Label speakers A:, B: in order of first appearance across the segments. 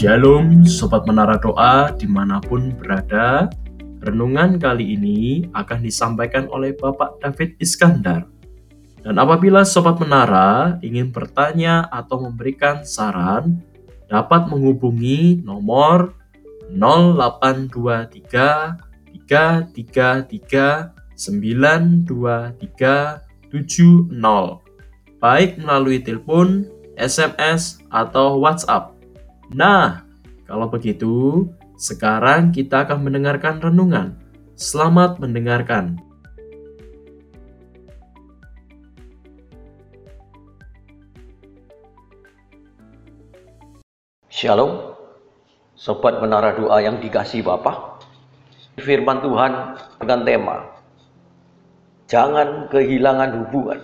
A: Shalom Sobat Menara Doa di mana pun berada. Renungan kali ini akan disampaikan oleh Bapak David Iskandar. Dan apabila Sobat Menara ingin bertanya atau memberikan saran Dapat menghubungi nomor 0823 333 923 70 baik melalui telepon, SMS, atau WhatsApp. Nah, kalau begitu, sekarang kita akan mendengarkan renungan. Selamat mendengarkan.
B: Shalom, Sobat Menara Doa yang dikasih Bapak. Firman Tuhan dengan tema, Jangan kehilangan hubungan.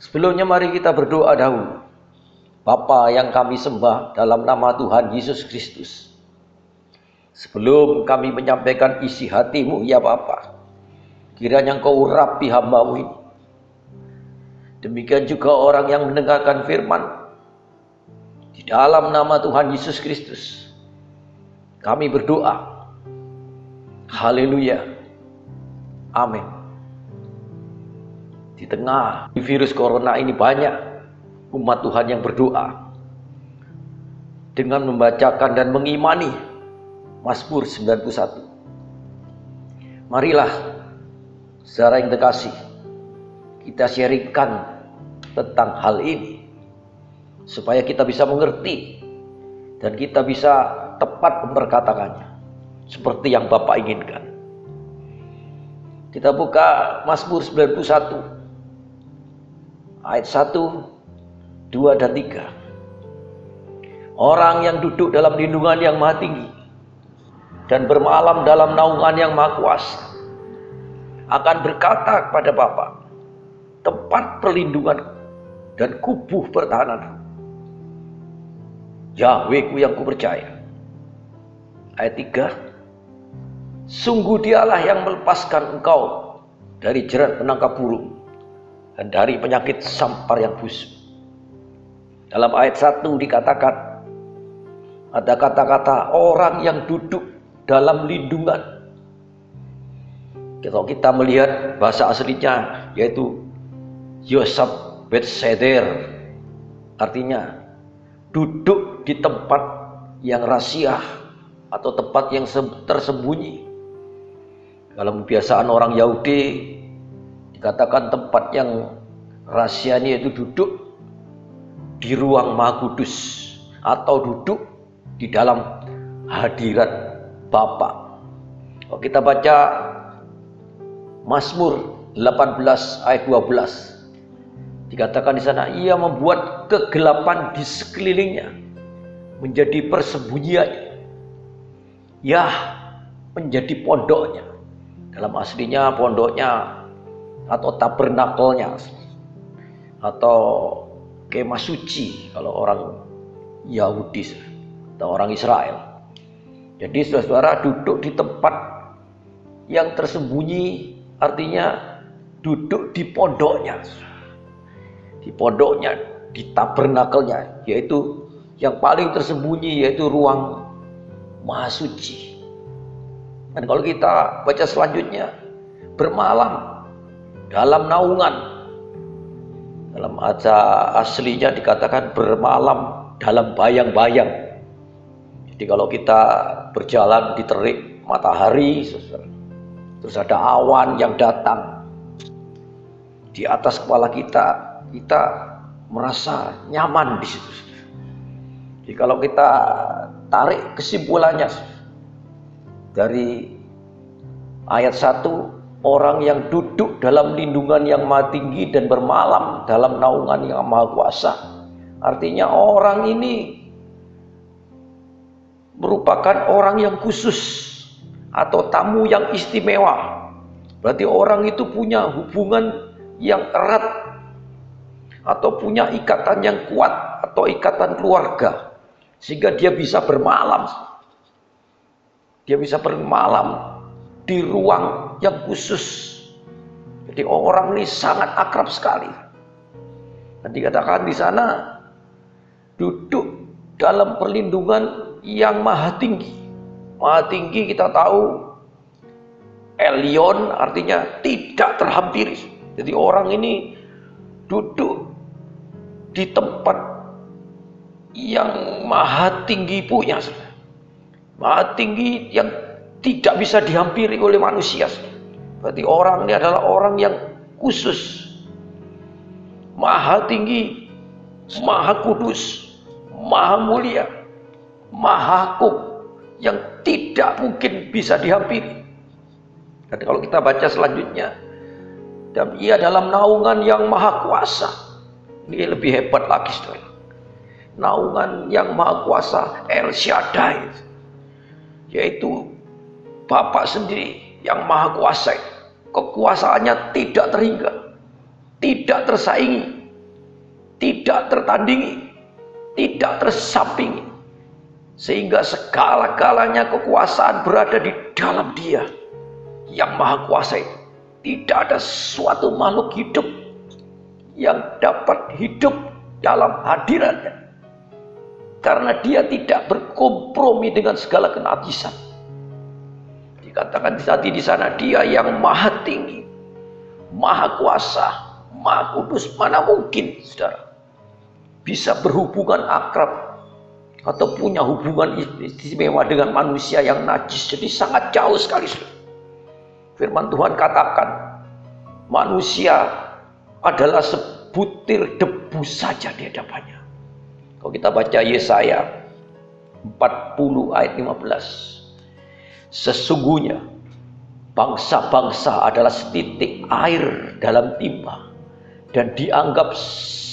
B: Sebelumnya mari kita berdoa dahulu. Bapa yang kami sembah dalam nama Tuhan Yesus Kristus. Sebelum kami menyampaikan isi hatimu ya Bapa, kiranya engkau urapi hambamu ini. Demikian juga orang yang mendengarkan firman. Di dalam nama Tuhan Yesus Kristus, kami berdoa. Haleluya. Amin. Di tengah virus corona ini banyak umat Tuhan yang berdoa dengan membacakan dan mengimani Mazmur 91. Marilah saudara yang terkasih kita sharingkan tentang hal ini supaya kita bisa mengerti dan kita bisa tepat memperkatakannya seperti yang Bapak inginkan. Kita buka Mazmur 91 ayat 1 2 dan 3. Orang yang duduk dalam lindungan yang maha tinggi dan bermalam dalam naungan yang maha kuasa akan berkata kepada Bapa, tempat perlindungan dan kubuh pertahanan. Yahwehku yang kupercaya. Ayat 3. Sungguh dialah yang melepaskan engkau dari jerat penangkap burung dan dari penyakit sampar yang busuk. Dalam ayat 1 dikatakan ada kata-kata orang yang duduk dalam lindungan. Kalau kita melihat bahasa aslinya yaitu Yosef Betseder artinya duduk di tempat yang rahasia atau tempat yang tersembunyi. Dalam kebiasaan orang Yahudi dikatakan tempat yang rahasianya itu duduk di ruang Maha Kudus atau duduk di dalam hadirat Bapa. Kita baca Mazmur 18 ayat 12 dikatakan di sana ia membuat kegelapan di sekelilingnya menjadi persembunyian. Ya, menjadi pondoknya. Dalam aslinya pondoknya atau tabernakelnya atau kemah suci kalau orang Yahudi atau orang Israel. Jadi saudara-saudara duduk di tempat yang tersembunyi artinya duduk di pondoknya. Di pondoknya, di tabernakelnya, yaitu yang paling tersembunyi yaitu ruang maha suci. Dan kalau kita baca selanjutnya, bermalam dalam naungan dalam aja aslinya dikatakan bermalam dalam bayang-bayang. Jadi kalau kita berjalan di terik matahari, terus ada awan yang datang di atas kepala kita, kita merasa nyaman di situ. Jadi kalau kita tarik kesimpulannya dari ayat 1 orang yang duduk dalam lindungan yang maha tinggi dan bermalam dalam naungan yang maha kuasa. Artinya orang ini merupakan orang yang khusus atau tamu yang istimewa. Berarti orang itu punya hubungan yang erat atau punya ikatan yang kuat atau ikatan keluarga sehingga dia bisa bermalam. Dia bisa bermalam di ruang yang khusus. Jadi orang ini sangat akrab sekali. Dan dikatakan di sana duduk dalam perlindungan yang maha tinggi. Maha tinggi kita tahu Elion artinya tidak terhampiri. Jadi orang ini duduk di tempat yang maha tinggi punya. Maha tinggi yang tidak bisa dihampiri oleh manusia. Berarti orang ini adalah orang yang khusus. Maha tinggi, maha kudus, maha mulia, maha hukum yang tidak mungkin bisa dihampiri. Dan kalau kita baca selanjutnya, dan ia dalam naungan yang maha kuasa. Ini lebih hebat lagi saudara. Naungan yang maha kuasa El Shaddai. Yaitu Bapak sendiri yang maha kuasa. Kekuasaannya tidak terhingga. Tidak tersaingi. Tidak tertandingi. Tidak tersampingi. Sehingga segala-galanya kekuasaan berada di dalam dia yang maha kuasa. Tidak ada suatu makhluk hidup yang dapat hidup dalam hadirannya. Karena dia tidak berkompromi dengan segala kenajisan. Dikatakan tadi di sana dia yang maha tinggi, maha kuasa, maha kudus. Mana mungkin saudara bisa berhubungan akrab atau punya hubungan istimewa dengan manusia yang najis. Jadi sangat jauh sekali saudara. Firman Tuhan katakan, manusia adalah sebutir debu saja di hadapannya. Kalau kita baca Yesaya 40 ayat 15. Sesungguhnya bangsa-bangsa adalah setitik air dalam timah dan dianggap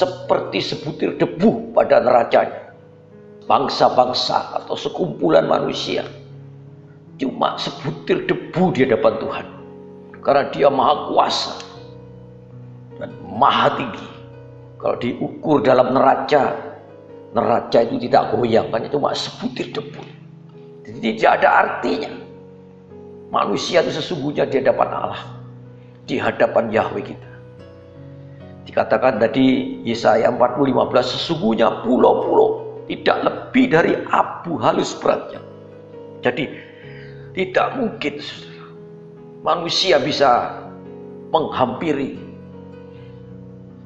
B: seperti sebutir debu pada neracanya. Bangsa-bangsa atau sekumpulan manusia cuma sebutir debu di hadapan Tuhan. Karena dia maha kuasa dan maha tinggi. Kalau diukur dalam neraca, neraca itu tidak goyang, kan cuma sebutir debu. Jadi tidak ada artinya. Manusia itu sesungguhnya di hadapan Allah, di hadapan Yahweh kita. Dikatakan tadi Yesaya 40:15 sesungguhnya pulau-pulau tidak lebih dari abu halus beratnya. Jadi tidak mungkin manusia bisa menghampiri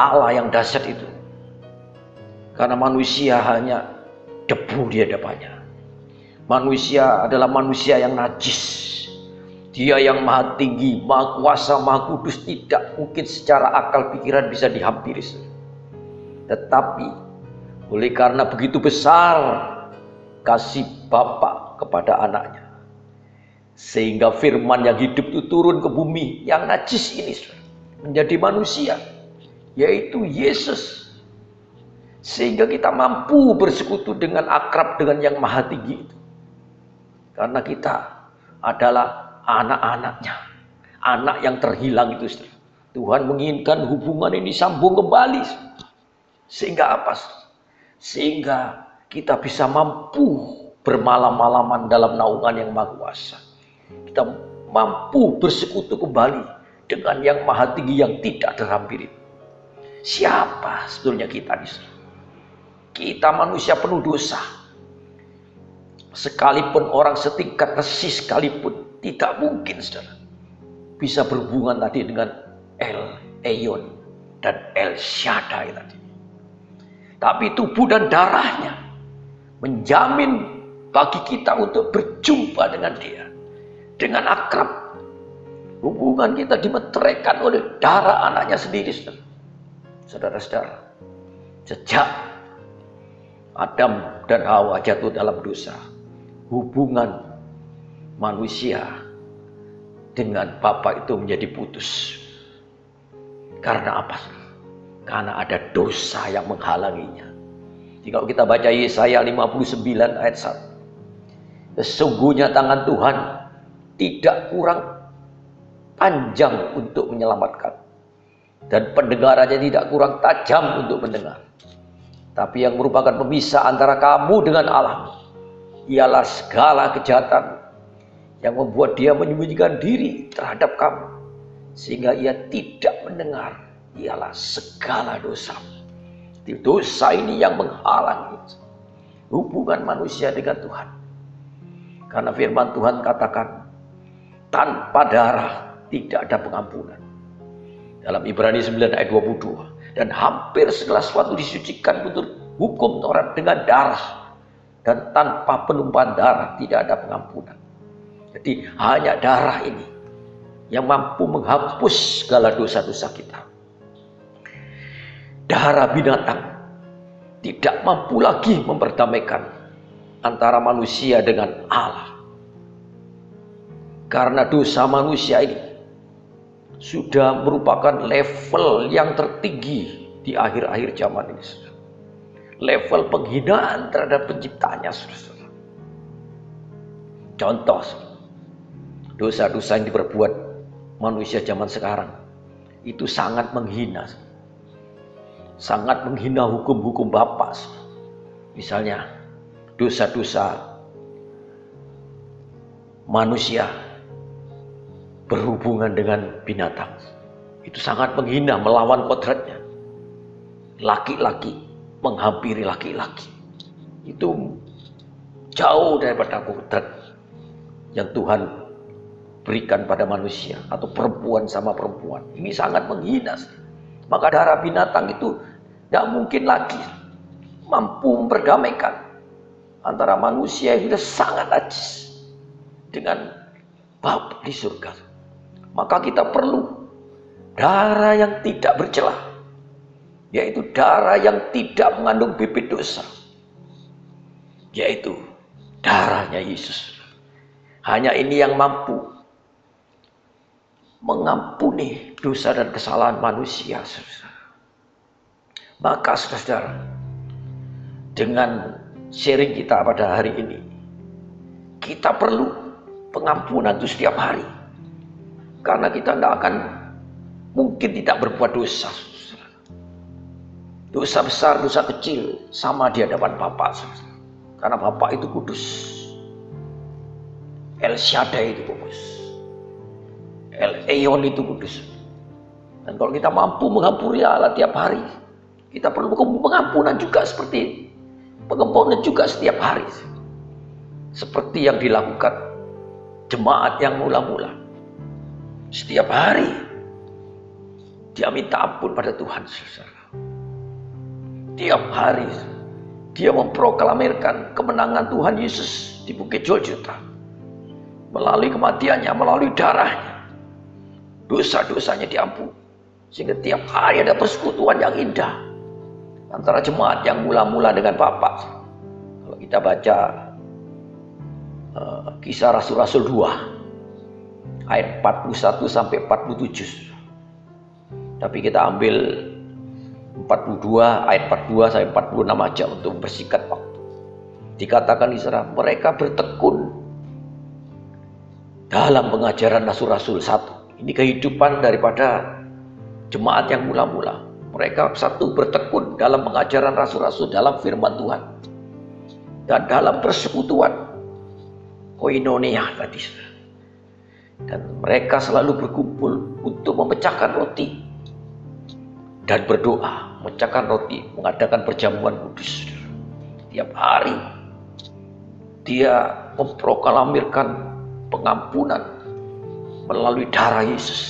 B: Allah yang dahsyat itu. Karena manusia hanya debu di hadapannya. Manusia adalah manusia yang najis. Dia yang maha tinggi, maha kuasa, maha kudus tidak mungkin secara akal pikiran bisa dihampiri. Tetapi oleh karena begitu besar kasih Bapak kepada anaknya sehingga firman yang hidup itu turun ke bumi yang najis ini menjadi manusia. Yaitu Yesus. Sehingga kita mampu bersekutu dengan akrab dengan yang maha tinggi itu. Karena kita adalah anak-anaknya. Anak yang terhilang itu. Tuhan menginginkan hubungan ini sambung kembali. Sehingga apa? Sehingga kita bisa mampu bermalam-malaman dalam naungan yang maha kuasa kita mampu bersekutu kembali dengan yang maha tinggi yang tidak terhampiri. Siapa sebetulnya kita di sini? Kita manusia penuh dosa. Sekalipun orang setingkat resi sekalipun tidak mungkin saudara bisa berhubungan tadi dengan El Eyon dan El Shaddai tadi. Tapi tubuh dan darahnya menjamin bagi kita untuk berjumpa dengan dia dengan akrab. Hubungan kita dimeteraikan oleh darah anaknya sendiri, saudara-saudara. Sejak Adam dan Hawa jatuh dalam dosa, hubungan manusia dengan Bapa itu menjadi putus. Karena apa? Karena ada dosa yang menghalanginya. Jika kita baca Yesaya 59 ayat 1. Sesungguhnya tangan Tuhan tidak kurang panjang untuk menyelamatkan. Dan pendengarannya tidak kurang tajam untuk mendengar. Tapi yang merupakan pemisah antara kamu dengan Allah ialah segala kejahatan yang membuat dia menyembunyikan diri terhadap kamu sehingga ia tidak mendengar ialah segala dosa. Dosa ini yang menghalangi hubungan manusia dengan Tuhan. Karena firman Tuhan katakan, tanpa darah tidak ada pengampunan. Dalam Ibrani 9 ayat 22. Dan hampir segala sesuatu disucikan menurut hukum Taurat dengan darah. Dan tanpa penumpahan darah tidak ada pengampunan. Jadi hanya darah ini yang mampu menghapus segala dosa-dosa kita. Darah binatang tidak mampu lagi memperdamaikan antara manusia dengan Allah. Karena dosa manusia ini sudah merupakan level yang tertinggi di akhir-akhir zaman ini. Level penghinaan terhadap penciptanya. Contoh, dosa-dosa yang diperbuat manusia zaman sekarang itu sangat menghina. Sangat menghina hukum-hukum Bapak. Misalnya, dosa-dosa manusia berhubungan dengan binatang. Itu sangat menghina, melawan kodratnya. Laki-laki menghampiri laki-laki. Itu jauh daripada kodrat yang Tuhan berikan pada manusia atau perempuan sama perempuan. Ini sangat menghina. Maka darah binatang itu tidak mungkin lagi mampu memperdamaikan antara manusia yang sudah sangat najis dengan Bapa di surga. Maka kita perlu darah yang tidak bercelah. Yaitu darah yang tidak mengandung bibit dosa. Yaitu darahnya Yesus. Hanya ini yang mampu mengampuni dosa dan kesalahan manusia. Maka saudara, dengan sharing kita pada hari ini. Kita perlu pengampunan itu setiap hari. Karena kita tidak akan mungkin tidak berbuat dosa. Dosa besar, dosa kecil sama di hadapan Bapak. Karena Bapak itu kudus. El Shaddai itu kudus. El Eon itu kudus. Dan kalau kita mampu mengampuni Allah tiap hari, kita perlu pengampunan juga seperti Pengembangan juga setiap hari. Seperti yang dilakukan jemaat yang mula-mula. Setiap hari dia minta ampun pada Tuhan. Setiap hari dia memproklamirkan kemenangan Tuhan Yesus di Bukit Golgota. Melalui kematiannya, melalui darahnya. Dosa-dosanya diampuni. Sehingga tiap hari ada persekutuan yang indah antara jemaat yang mula-mula dengan Bapak. Kalau kita baca uh, kisah Rasul-Rasul 2 ayat 41 sampai 47. Tapi kita ambil 42 ayat 42 sampai 46 aja untuk mempersingkat waktu. Dikatakan di mereka bertekun dalam pengajaran Rasul-Rasul satu. Ini kehidupan daripada jemaat yang mula-mula. Mereka satu bertekun dalam pengajaran rasul-rasul dalam firman Tuhan. Dan dalam persekutuan. Koinonia tadi. Dan mereka selalu berkumpul untuk memecahkan roti. Dan berdoa. Memecahkan roti. Mengadakan perjamuan kudus. Tiap hari. Dia memproklamirkan pengampunan melalui darah Yesus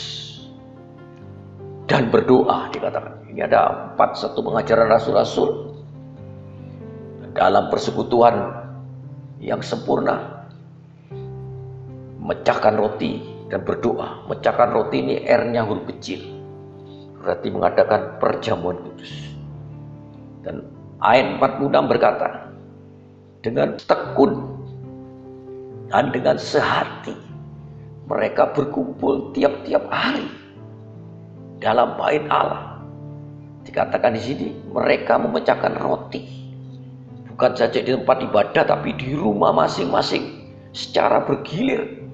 B: dan berdoa dikatakan. Ini ada empat satu pengajaran rasul-rasul dalam persekutuan yang sempurna. Mecahkan roti dan berdoa. Mecahkan roti ini R-nya huruf kecil. Berarti mengadakan perjamuan kudus. Dan ayat 46 berkata, dengan tekun dan dengan sehati mereka berkumpul tiap-tiap hari dalam bait Allah Dikatakan di sini, mereka memecahkan roti. Bukan saja di tempat ibadah, tapi di rumah masing-masing secara bergilir.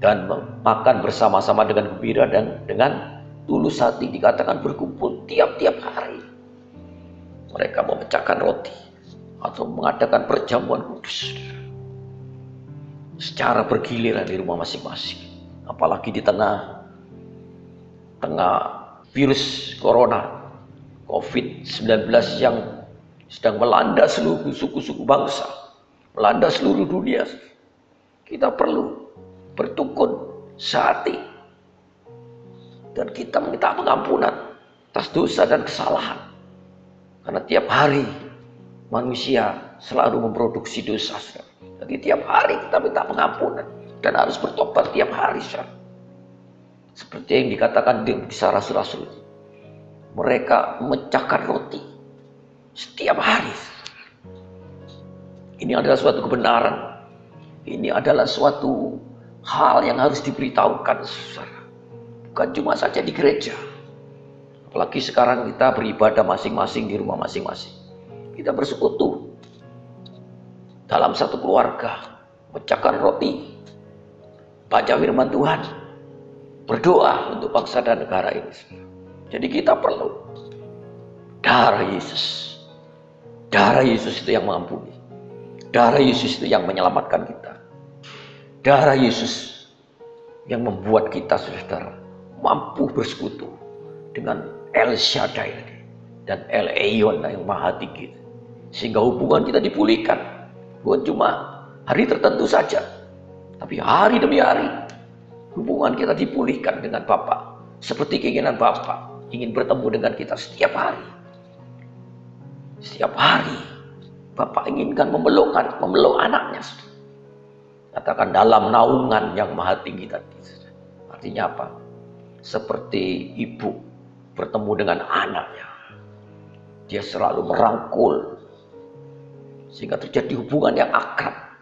B: Dan makan bersama-sama dengan gembira dan dengan tulus hati dikatakan berkumpul tiap-tiap hari. Mereka memecahkan roti atau mengadakan perjamuan kudus. Secara bergiliran di rumah masing-masing. Apalagi di tengah tengah virus corona COVID-19 yang sedang melanda seluruh suku-suku bangsa, melanda seluruh dunia. Kita perlu bertukun sehati dan kita minta pengampunan atas dosa dan kesalahan. Karena tiap hari manusia selalu memproduksi dosa. Jadi tiap hari kita minta pengampunan dan harus bertobat tiap hari. Seperti yang dikatakan di kisah rasul-rasul. Mereka memecahkan roti setiap hari. Ini adalah suatu kebenaran. Ini adalah suatu hal yang harus diberitahukan. Bukan cuma saja di gereja. Apalagi sekarang kita beribadah masing-masing di rumah masing-masing. Kita bersekutu dalam satu keluarga. Pecahkan roti. Baca firman Tuhan. Berdoa untuk bangsa dan negara ini. Jadi kita perlu darah Yesus Darah Yesus itu yang mengampuni. Darah Yesus itu yang menyelamatkan kita. Darah Yesus yang membuat kita saudara mampu bersekutu dengan El Shaddai dan El Elyon yang maha tinggi. Sehingga hubungan kita dipulihkan. Bukan cuma hari tertentu saja. Tapi hari demi hari hubungan kita dipulihkan dengan Bapa. Seperti keinginan Bapa ingin bertemu dengan kita setiap hari. Setiap hari Bapak inginkan memeluk, memeluk anaknya. Katakan dalam naungan yang maha tinggi tadi. Artinya apa? Seperti ibu bertemu dengan anaknya. Dia selalu merangkul. Sehingga terjadi hubungan yang akrab.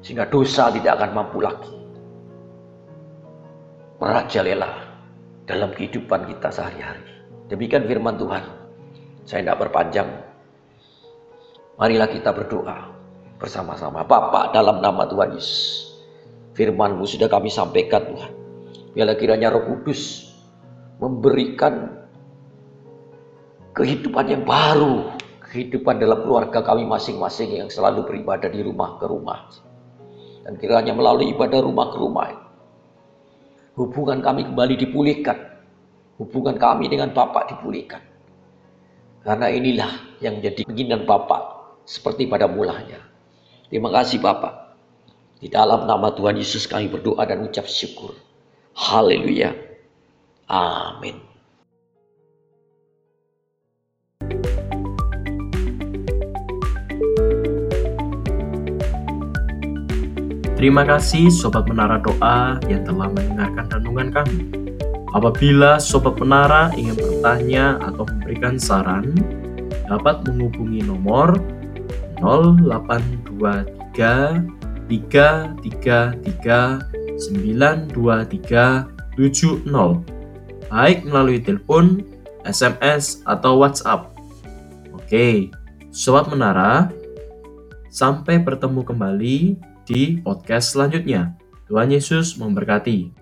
B: Sehingga dosa tidak akan mampu lagi. Merajalela dalam kehidupan kita sehari-hari. Demikian firman Tuhan. Saya tidak berpanjang Marilah kita berdoa bersama-sama. Bapak dalam nama Tuhan Yesus. Firmanmu sudah kami sampaikan Tuhan. Biarlah kiranya roh kudus memberikan kehidupan yang baru. Kehidupan dalam keluarga kami masing-masing yang selalu beribadah di rumah ke rumah. Dan kiranya melalui ibadah rumah ke rumah. Hubungan kami kembali dipulihkan. Hubungan kami dengan Bapak dipulihkan. Karena inilah yang menjadi keinginan Bapak seperti pada mulanya. Terima kasih Bapak. Di dalam nama Tuhan Yesus kami berdoa dan ucap syukur. Haleluya. Amin.
A: Terima kasih Sobat Menara Doa yang telah mendengarkan renungan kami. Apabila Sobat Menara ingin bertanya atau memberikan saran, dapat menghubungi nomor 0823 333 923 70 baik melalui telepon, SMS, atau WhatsApp. Oke, Sobat Menara, sampai bertemu kembali di podcast selanjutnya. Tuhan Yesus memberkati.